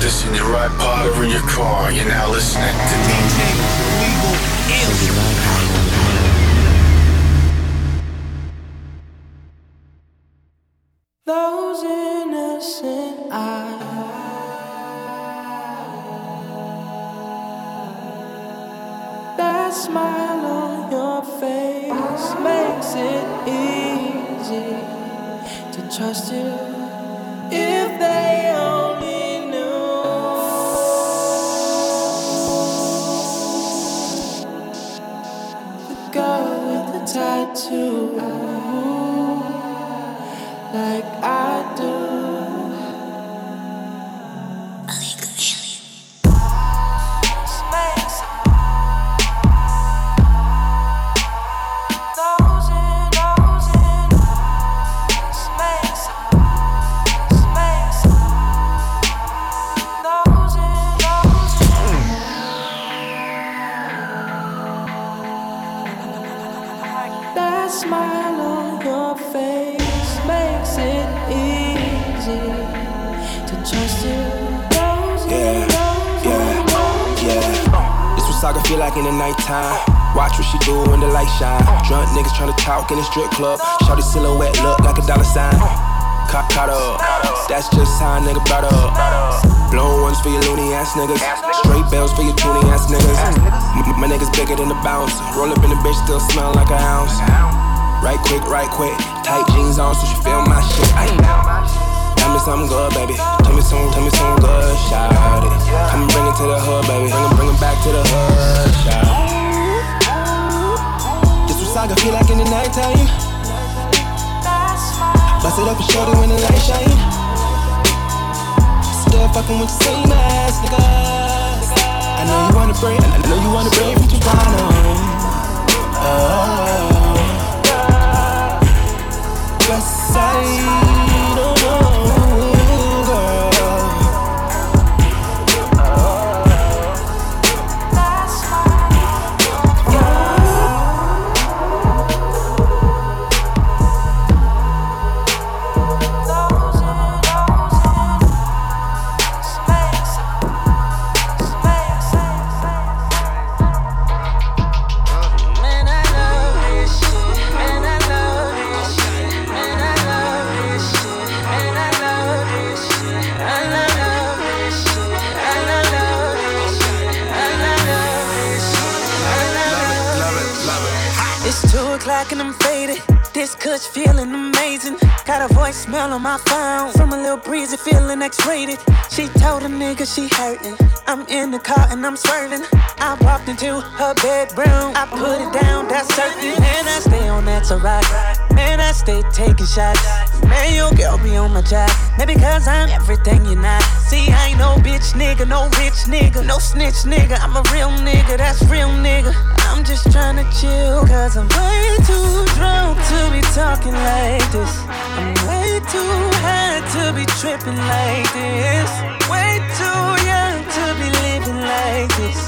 This in your iPod or in your car. You're now listening to Those innocent eyes. That smile on your face makes it easy to trust you if they only tattoo like nighttime. Watch what she do when the light shine. Drunk niggas tryna talk in the strip club. Shawty silhouette look like a dollar sign. Caught, caught up. That's just how a nigga brought up. Blown ones for your loony ass niggas. Straight bells for your toony ass niggas. M- my niggas bigger than the bounce. Roll up in the bitch, still smell like a house. Right quick, right quick. Tight jeans on so she feel my shit. Ay. Tell me something good, baby. Tell me some, tell me some good, shot it. Come bring it to the hood, baby. Bring it, bring it back to the hood, shot. This what saga feel like in the nighttime. Bust it up and show it when the light shine. Still fucking with the same ass nigga. I know you wanna break, and I know you wanna break from Toronto. Oh, car and I'm swerving. I walked into her bedroom. I put it down, that's certain. Man, I stay on that to rock. Man, I stay taking shots. Man, your girl be on my job. Maybe cause I'm everything you're not. See, I ain't no bitch nigga, no rich nigga, no snitch nigga. I'm a real nigga, that's real nigga. I'm just trying to chill, cause I'm way too drunk to be talking like this. I'm way too high to be tripping like this. Way like this.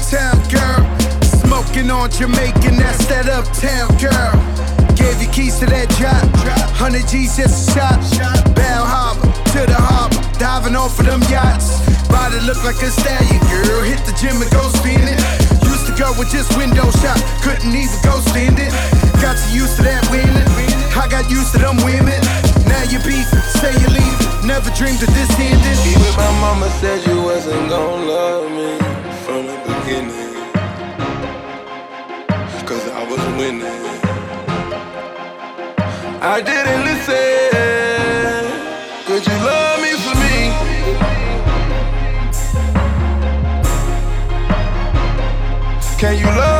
Uptown girl. Smoking on Jamaican, that's that uptown girl. Gave you keys to that job. 100 G's just a shot. Bal Harbour to the harbor. Diving off of them yachts. Body look like a stallion, girl. Hit the gym and go spinning. Used to go with just window shop. Couldn't even go stand it. Got you used to that winning. I got used to them women. Now you beefing, say you leave. Never dreamed of this ending. Even my mama said you wasn't gonna love me beginning. Cause I was winning. I didn't listen. Could you love me for me? Can you love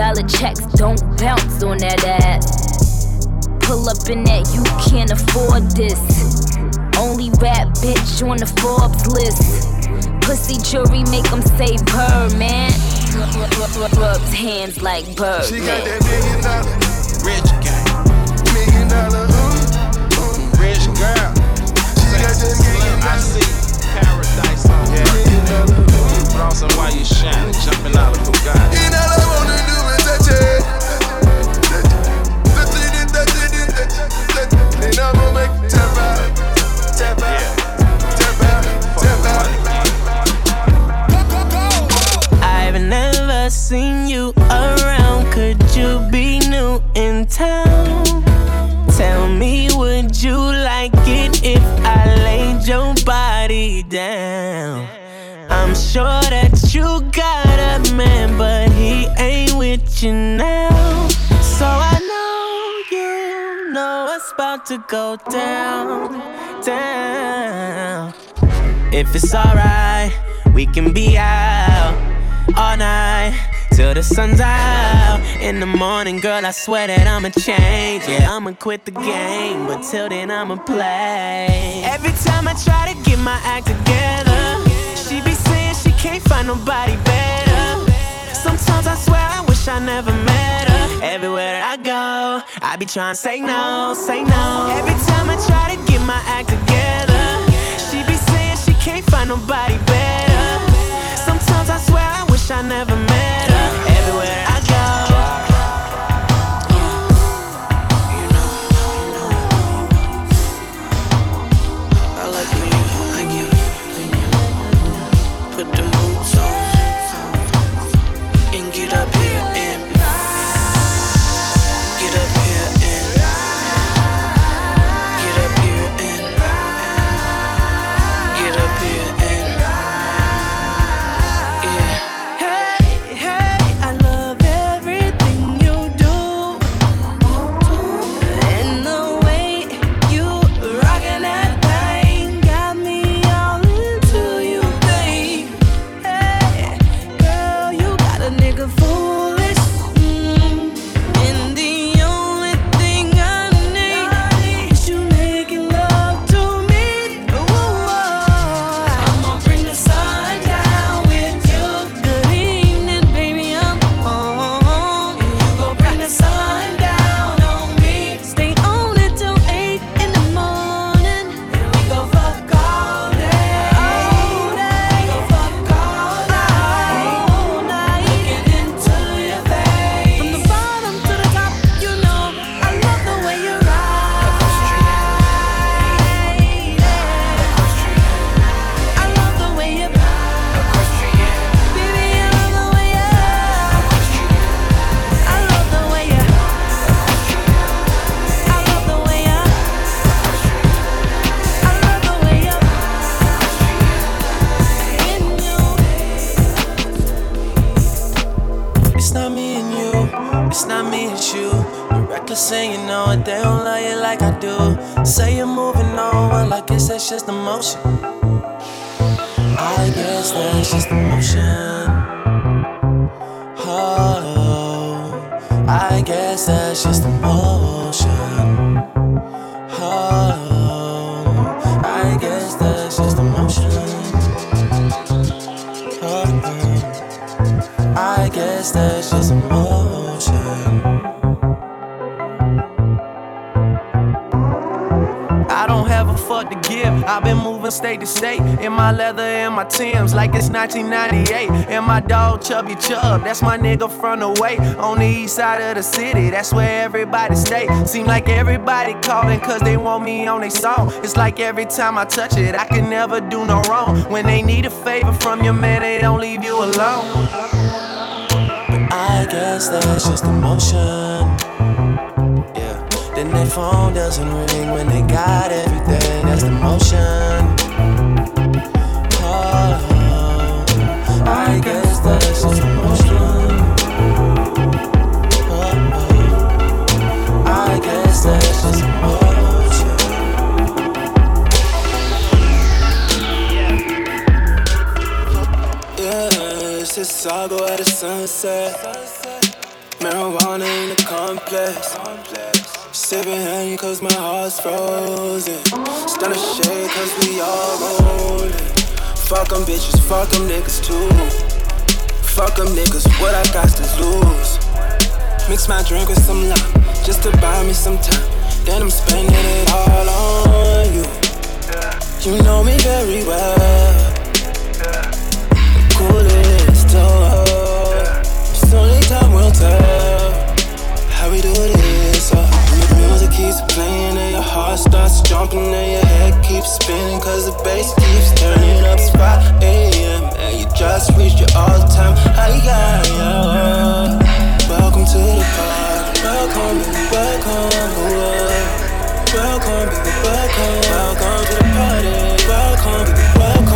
dollar checks don't bounce on that ass. Pull up in that you can't afford this. Only rap bitch on the Forbes list. Pussy jewelry make them say Birdman. Rubs hands like bird. She got that million dollar rich guy. Million dollar ooh, ooh. rich girl. She got that million dollar. I see paradise on yeah. Million dollar. Ooh. Bronson, why you shining? Jumping out of Bugatti. sure that you got a man, but he ain't with you now. So I know you know what's about to go down, down. If it's alright, we can be out all night till the sun's out. In the morning, girl, I swear that I'ma change. Yeah, I'ma quit the game, but till then, I'ma play. Every time I try to get my act together can't find nobody better. Sometimes I swear I wish I never met her. Everywhere I go, I be trying to say no, say no. Every time I try to get my act together, she be saying she can't find nobody better. Sometimes I swear I wish I never met her. Everywhere moving state to state in my leather and my Timbs like it's 1998. And my dog Chubby Chub, that's my nigga from the way on the east side of the city. That's where everybody stay. Seem like everybody calling cause they want me on their song. It's like every time I touch it, I can never do no wrong. When they need a favor from your man, they don't leave you alone. But I guess that's just emotion. Yeah. Their phone doesn't ring when they got everything. That's the motion. Oh, I guess that's just emotion. Oh, oh, I guess that's just emotion. It's just sago at the sunset. Marijuana in the complex. Sipping honey cause my heart's frozen. Stunner shade cause we all rolling. Fuck them bitches, fuck them niggas too. Fuck them niggas, what I got to lose. Mix my drink with some lime, just to buy me some time. Then I'm spending it all on you. You know me very well. Playing and your heart starts jumping and your head keeps spinning cause the bass keeps turning up. It's 5 a.m. and you just reached your all time high. Yeah, Welcome to the party. Welcome, baby, welcome. Welcome, baby, welcome. Welcome to the party. Welcome, baby, welcome.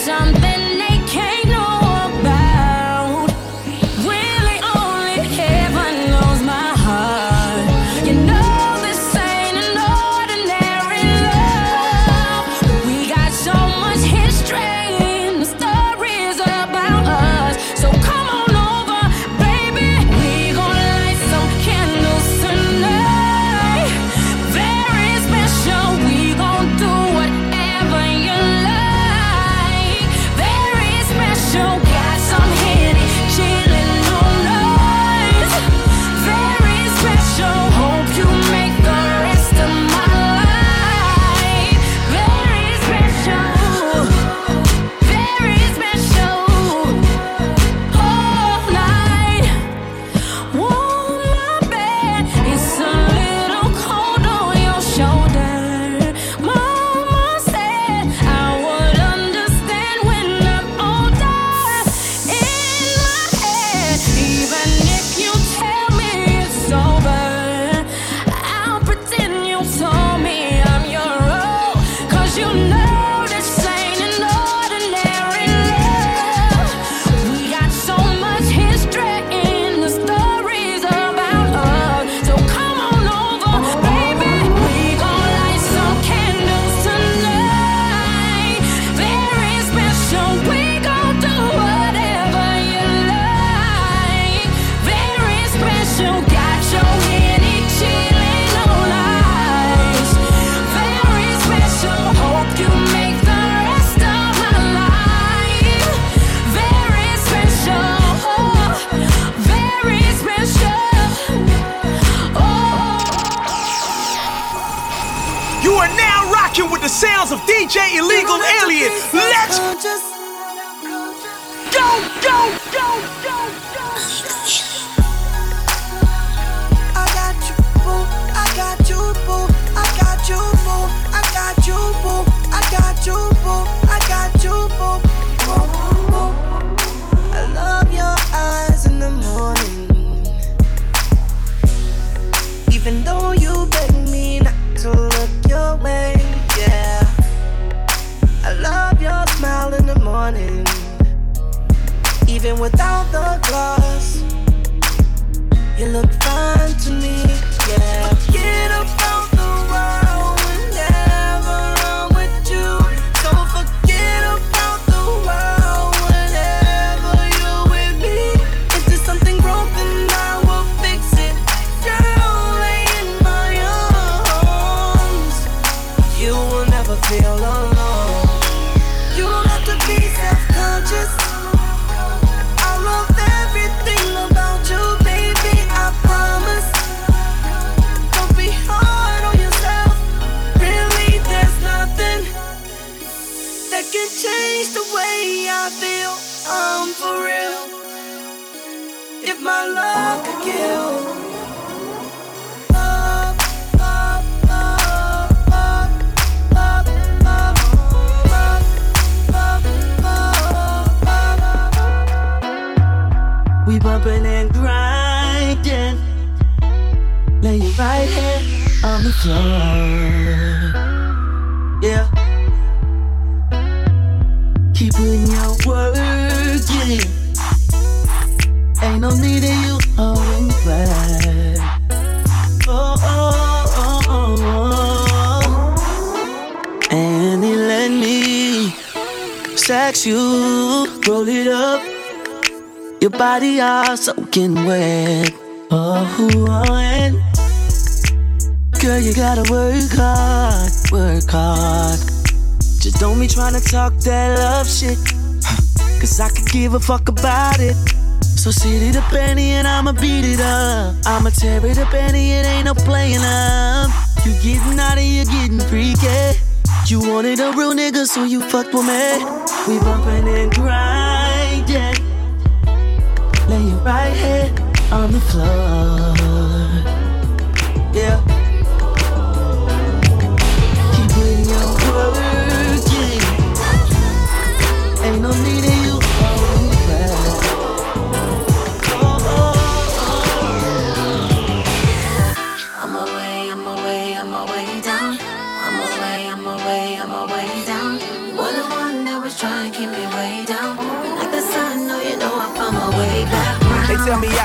something new. Body all soaking wet. Oh, and girl, you gotta work hard, work hard. Just don't be trying to talk that love shit. Cause I could give a fuck about it. So sit it penny and I'ma beat it up. I'ma tear it up penny, it ain't no playing up. You getting naughty, you getting freaky. You wanted a real nigga, so you fucked with me. We bumpin' and grinding. Lay your right hand on the floor. Yeah.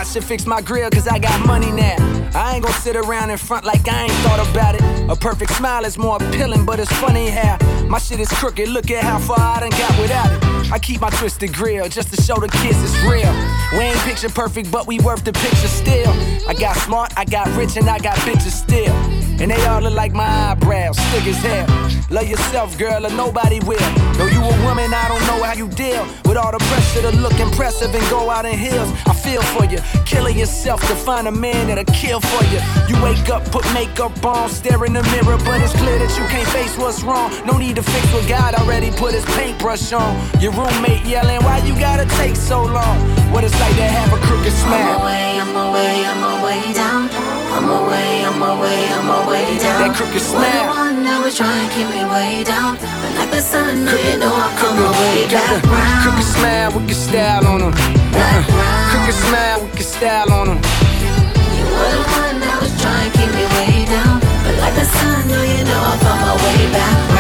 Should fix my grill cause I got money now. I ain't gonna sit around in front like I ain't thought about it. A perfect smile is more appealing, but it's funny how my shit is crooked. Look at how far I done got without it. I keep my twisted grill just to show the kids it's real. We ain't picture perfect, but we worth the picture still. I got smart, I got rich, and I got bitches still. And they all look like my eyebrows, thick as hell. Love yourself, girl, or nobody will. Though you a woman, I don't know how you deal with all the pressure to look impressive and go out in heels. I feel for you, killing yourself to find a man that'll kill for you. You wake up, put makeup on, stare in the mirror, but it's clear that you can't face what's wrong. No need to fix what God already put his paintbrush on. Your roommate yelling, why you gotta take so long? What it's like to have a crooked smile. I'm away, I'm away, I'm away down. I'm away, I'm away, I'm away down. That crooked the one that was trying to keep me way down. But like the sun, no, you know I come my way Got back round. crooked smile with your style on them. Back uh-huh. round. Crooked smile with your style on them. You were the one that was trying to keep me way down. But like the sun, no, you know I found my way back round.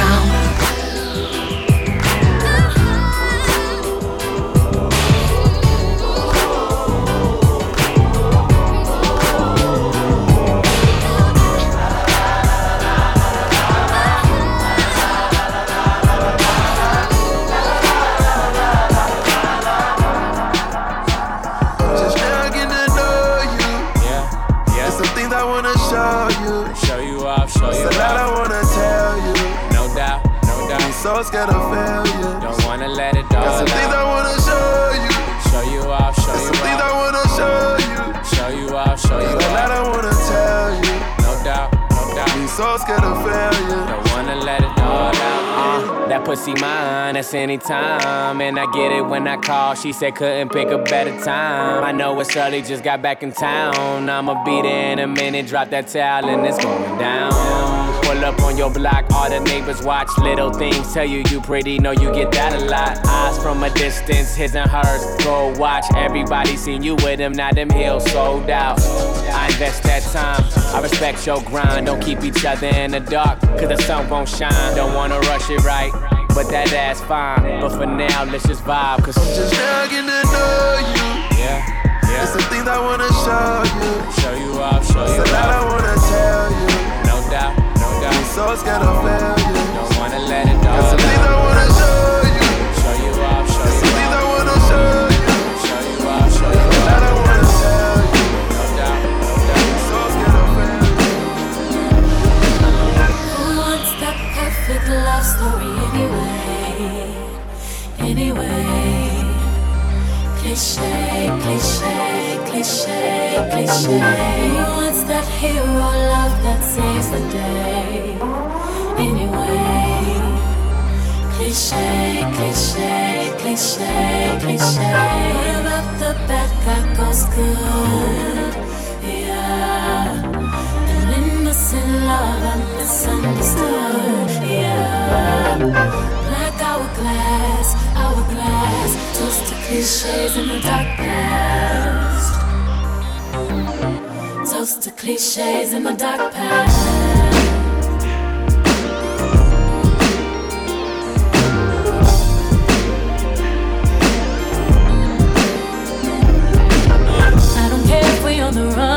That's anytime. And I get it when I call. She said couldn't pick a better time. I know it's early, just got back in town. I'ma be there in a minute, drop that towel and it's going down. Pull up on your block, all the neighbors watch. Little things tell you you pretty, know you get that a lot. Eyes from a distance, his and hers. Go watch, everybody seen you with him, now them heels sold out. I invest that time, I respect your grind. Don't keep each other in the dark, cause the sun won't shine. Don't wanna rush it right, but that ass fine. But for now, let's just vibe, cause I'm Just now getting to know you. yeah, yeah. There's some things I wanna show you. Show you off, show There's you a lot I wanna tell you. No doubt, no doubt. so scared of failure. Don't wanna let it Got all some things I wanna cliche, cliche, cliche, cliche. Who wants that hero love that saves the day? Anyway, cliche, cliche, cliche, cliche. What about the bad guy goes good? Yeah. An innocent love misunderstood. Yeah. Black hourglass, hourglass. Toast to cliches in the dark past. Toast to cliches in the dark past. I don't care if we on the run,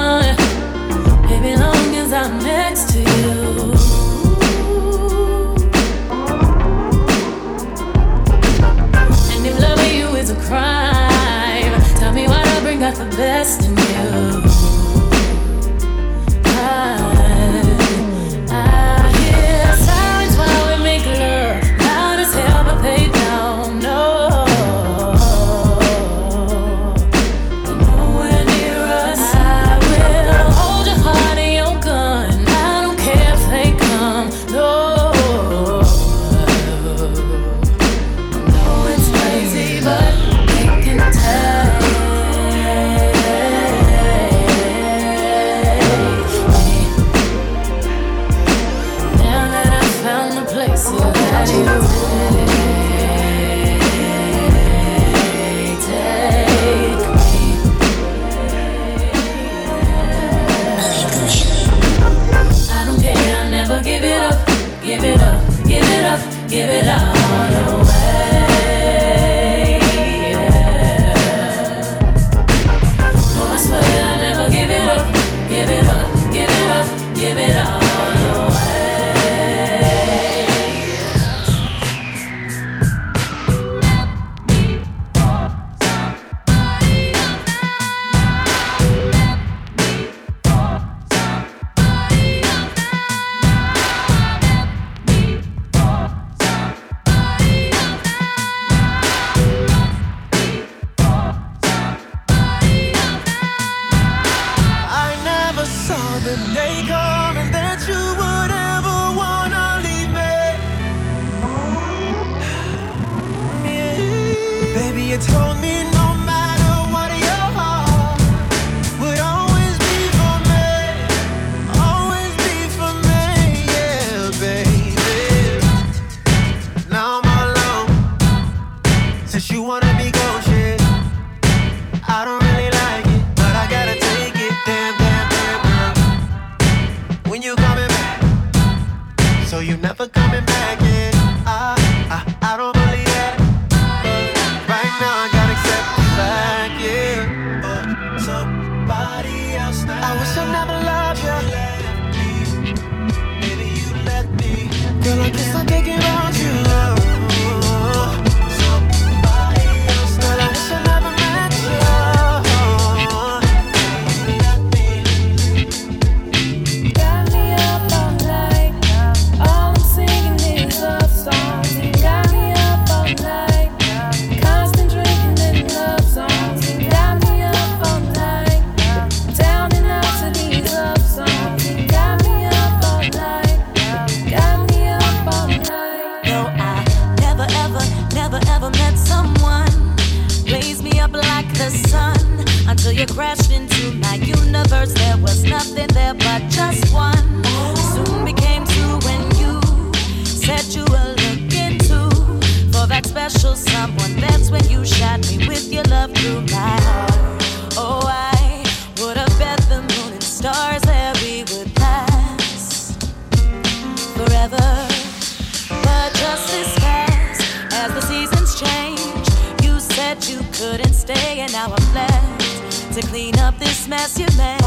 stay I'm left to clean up this mess you made.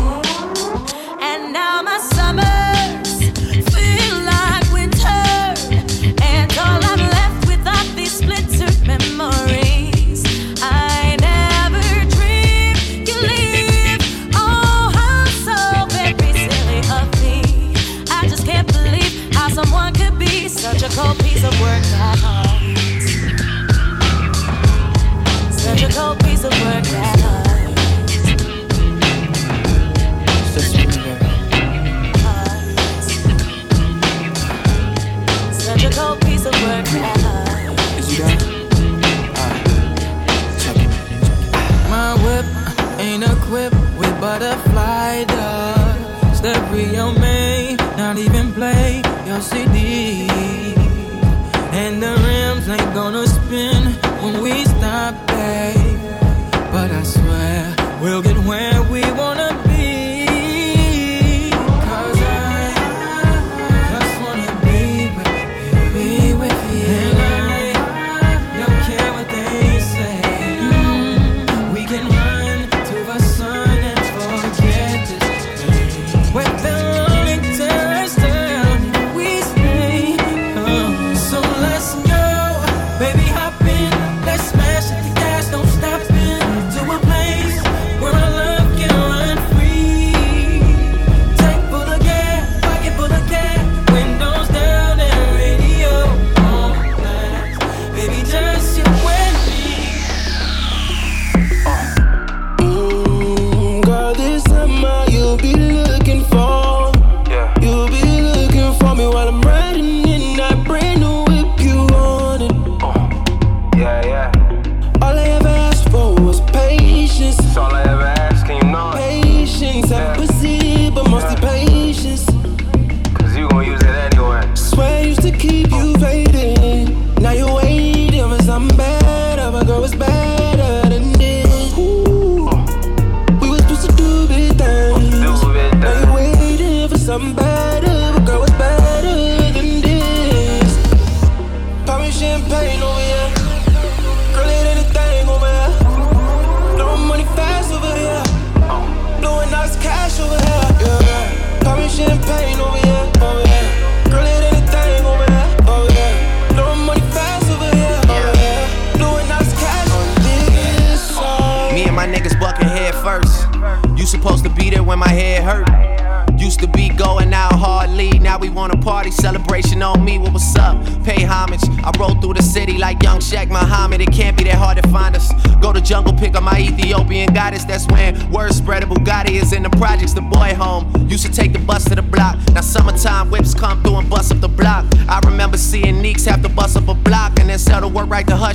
And now my summers feel like winter, and all I'm left with are these splintered memories. even play your CD. And the rims ain't gonna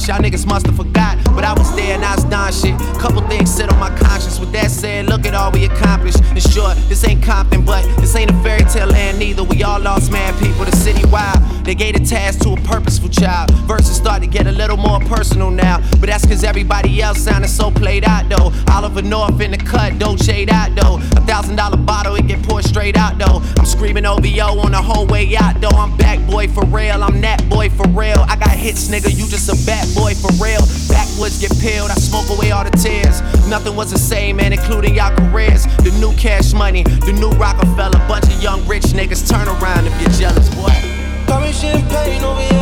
y'all niggas must have forgot. But I was there and I was done shit. Couple things sit on my conscience. With that said, look at all we accomplished. It's short. this ain't Compton, but this ain't a fairy tale land neither. We all lost man people, the city wild. They gave a task to a purposeful child. Verses start to get a little more personal now. But that's cause everybody else sounding so played out though. Oliver North in the cut, don't shade out though. A thousand dollar bottle, it get poured straight out though. I'm screaming OVO on the whole way out though. I'm back boy for real, I'm that hits, nigga. You just a bad boy for real. Backwoods get peeled, I smoke away all the tears. Nothing was the same, man, including y'all careers. The new cash money, the new Rockefeller. Bunch of young rich niggas turn around if you're jealous, boy. Pouring champagne over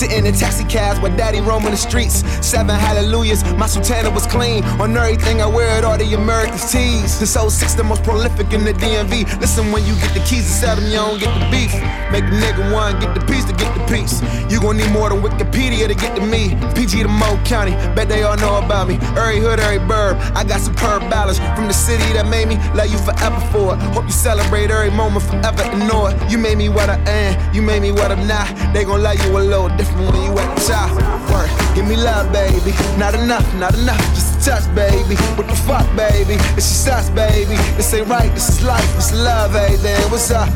Sitting in taxi cabs with daddy roaming the streets. Seven hallelujahs, my sultana was clean. On everything I wear it, all the Americans tees. This 06 the most prolific in the DMV. Listen, when you get the keys to seven, you don't get the beef. Make a nigga one, get the piece to get the piece. You gon' need more than Wikipedia to get to me. PG to Mo County, bet they all know about me. Every hood, every burb, I got superb balance from the city that made me love you forever for it. Hope you celebrate every moment forever and know it. You made me what I am, you made me what I'm not. They gon' love you a little different when you at Work, give me love, baby. Not enough, not enough, just a touch, baby. What the fuck, baby? It's just us, baby. This ain't right, this is life, this is love, hey, then what's up?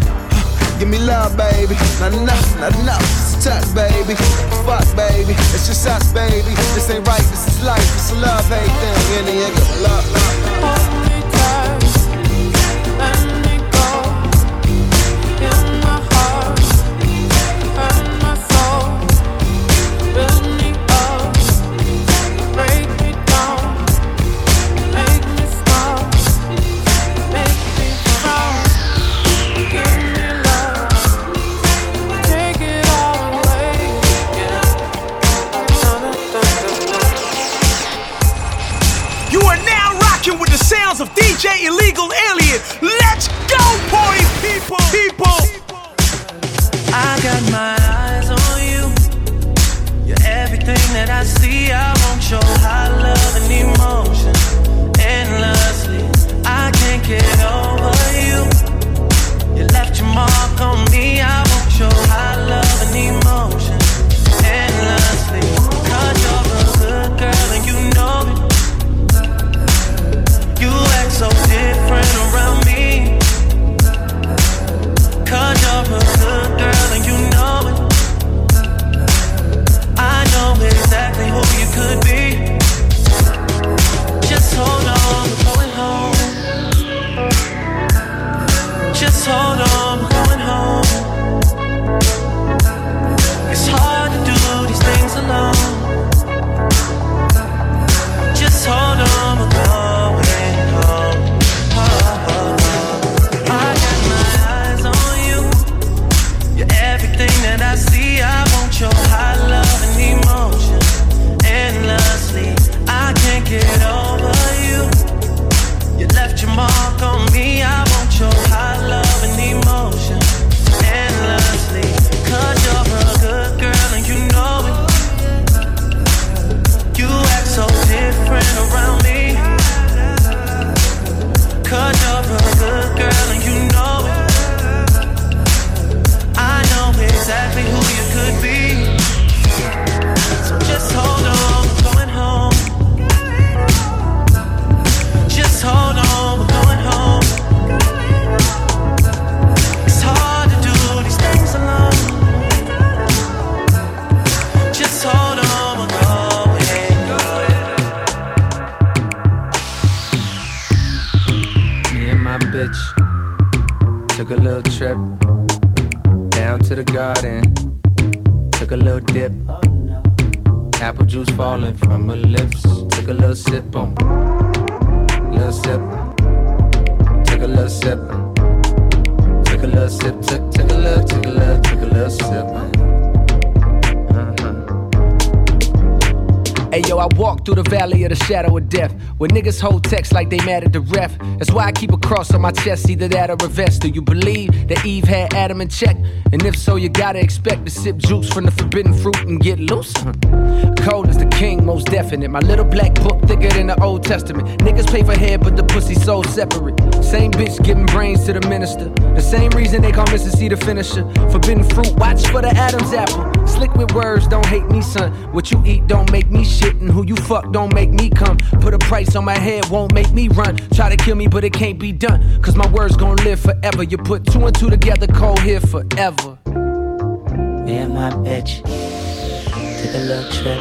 Give me love, baby. Not enough, not enough. Just a touch, baby. Fuck, baby. It's just us, baby. This ain't right. This is life. This is love, everything. In the end, give love, love, love. Falling from her lips. Took a little sip on. Little sip. Took a little sip. Took a little sip. Took, took a little, took a little, took a little sip. Uh-huh. Hey yo, I walk through the valley of the shadow of death. Where niggas hold text like they mad at the ref. That's why I keep cross on my chest, either that or a vest. Do you believe that Eve had Adam in check? And if so, you gotta expect to sip juice from the forbidden fruit and get loose. Cold as the king, most definite. My little black book thicker than the Old Testament. Niggas pay for head, but the pussy so separate. Same bitch giving brains to the minister. The same reason they call Mrs. C the finisher. Forbidden fruit, watch for the Adam's apple. Slick with words, don't hate me, son. What you eat don't make me shit, and who you fuck don't make me come. Put a price on my head, won't make me run. Try to kill me, but it can't be done. Cause my words gon' live forever. You put two and two together, cold here forever. Me and my bitch took a little trip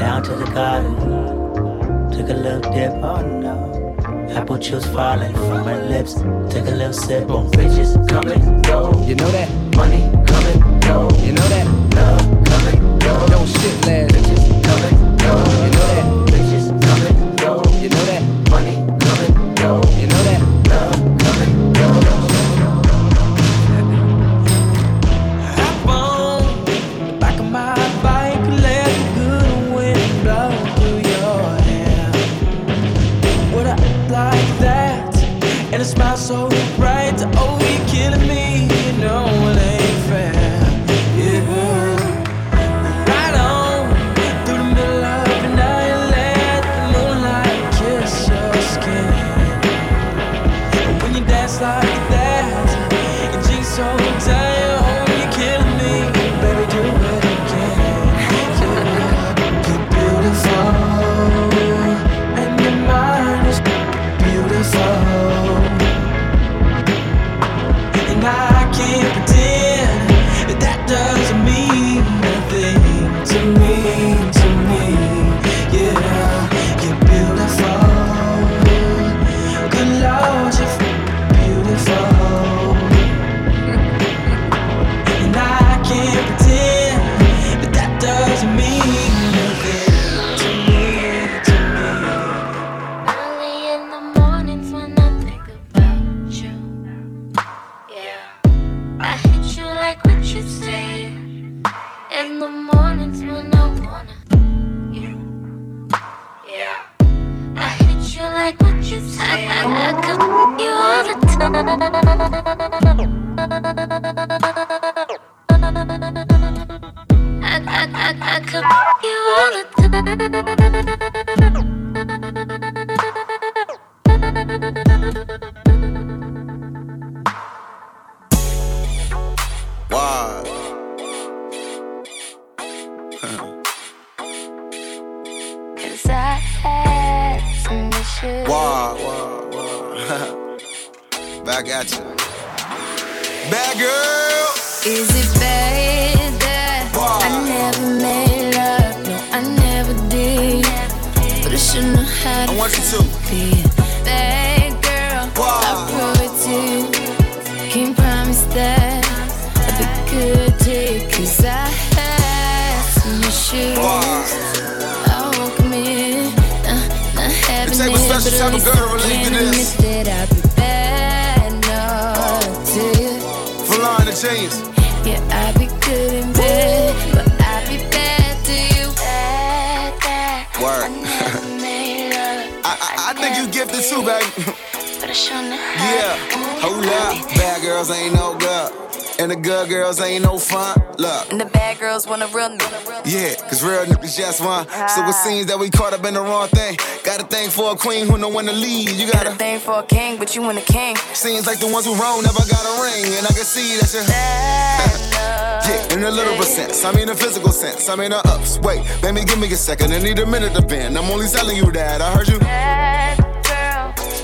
down to the garden. Took a little dip, oh no. Apple juice falling from her lips. Took a little sip on bitches come and go. You know that? Money go. You know that? Love go. Don't shit last. Bitches come I won't commit. Not, not having take a it, special but type at of least girl to I relate to can this. admit that I'll be bad enough to you. Flying the. Yeah, I be good in bed, but I be bad to you. Bad, bad. Word. Made I, I, I think you gifted too, baby. but I should know Yeah, hold up. Bad girls ain't no good. And the good girls ain't no fun. Look, And the bad girls want a real nigga. yeah, cause real niggas just one. So it ah. seems that we caught up in the wrong thing. Got a thing for a queen who know when to lead. You Got gotta. a thing for a king, but you want a king. Seems like the ones who wrong never got a ring. And I can see that you. Yeah, in a literal sense. I mean, a physical sense. I mean, a ups. Wait, baby, give me a second. I need a minute to bend. I'm only telling you that. I heard you.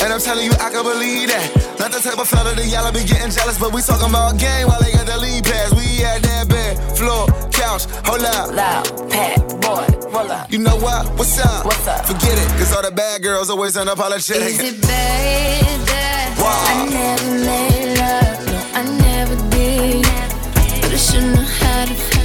And I'm telling you, I can believe that. Not the type of fella that y'all be getting jealous, but we talking about game while they got the lead pass. We at that bed, floor, couch, hold up. Loud, pat, boy, roll up. You know what? What's up? What's up? Forget it, cause all the bad girls always unapologetic. Is it bad that I never made love? No, I never did. But I should know how to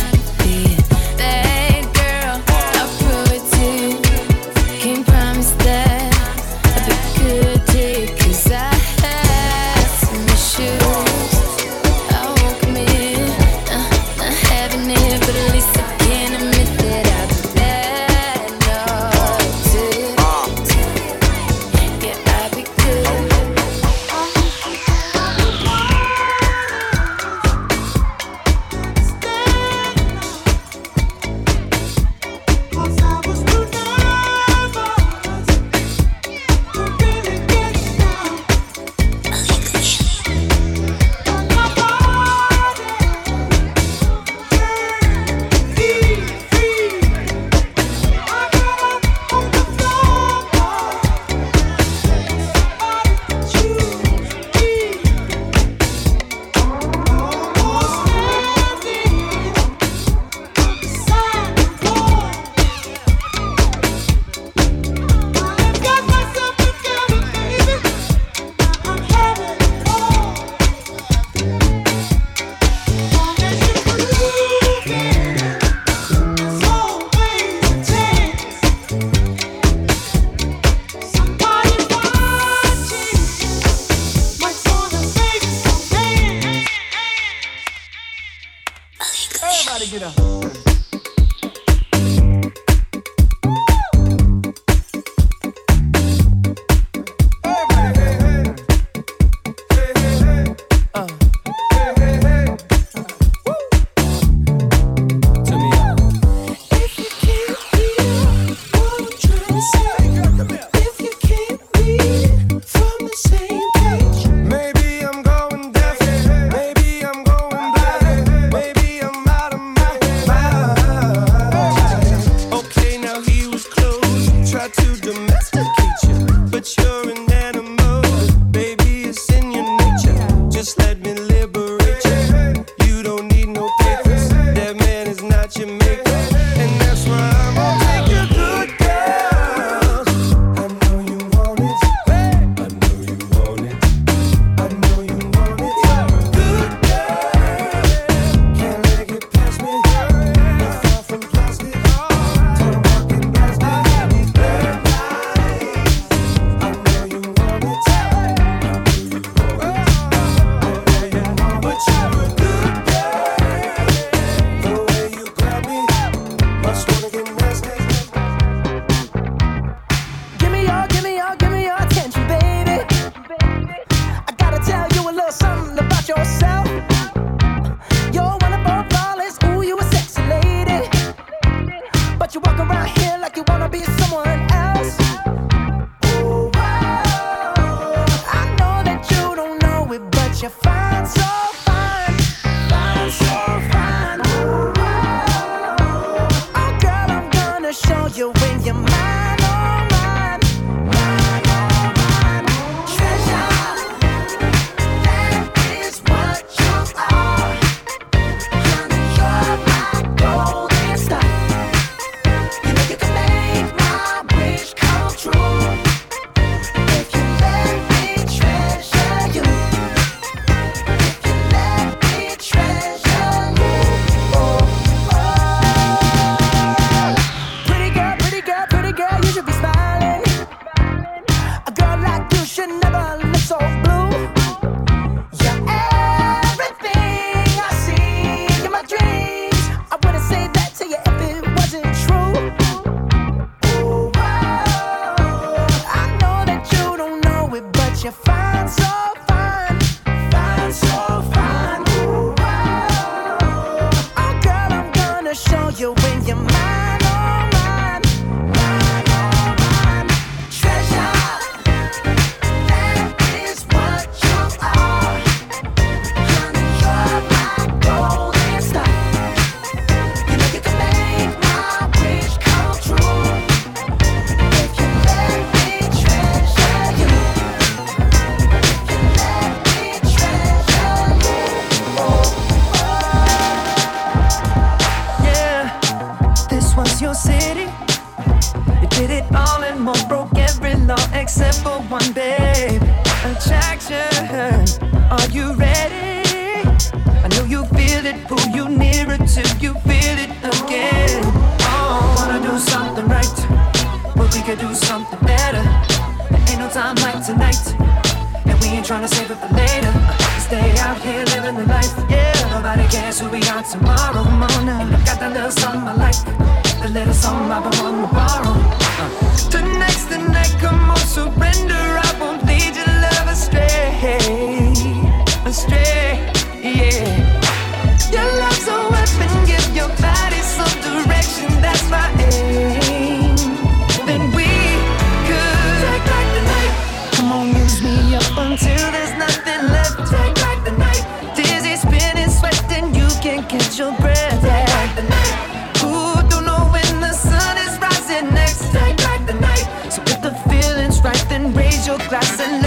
nearer till you feel it again. Oh, wanna do something right, but we could do something better. There ain't no time like tonight, and we ain't trying to save it for later. Stay out here living the life, yeah. Nobody cares who we are tomorrow. Come on now, and I got that little something I like, the little something I've been wanting to borrow. Uh. Tonight's the night, come on, surrender. I won't lead your love astray, astray, yeah. Your love's there's nothing left. Back the night. Dizzy, spinning, sweating, you can't catch your breath. Ooh, don't know when the sun is rising next. Back the night. So if the feeling's right, then raise your glass and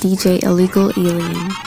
DJ Illegal Alien.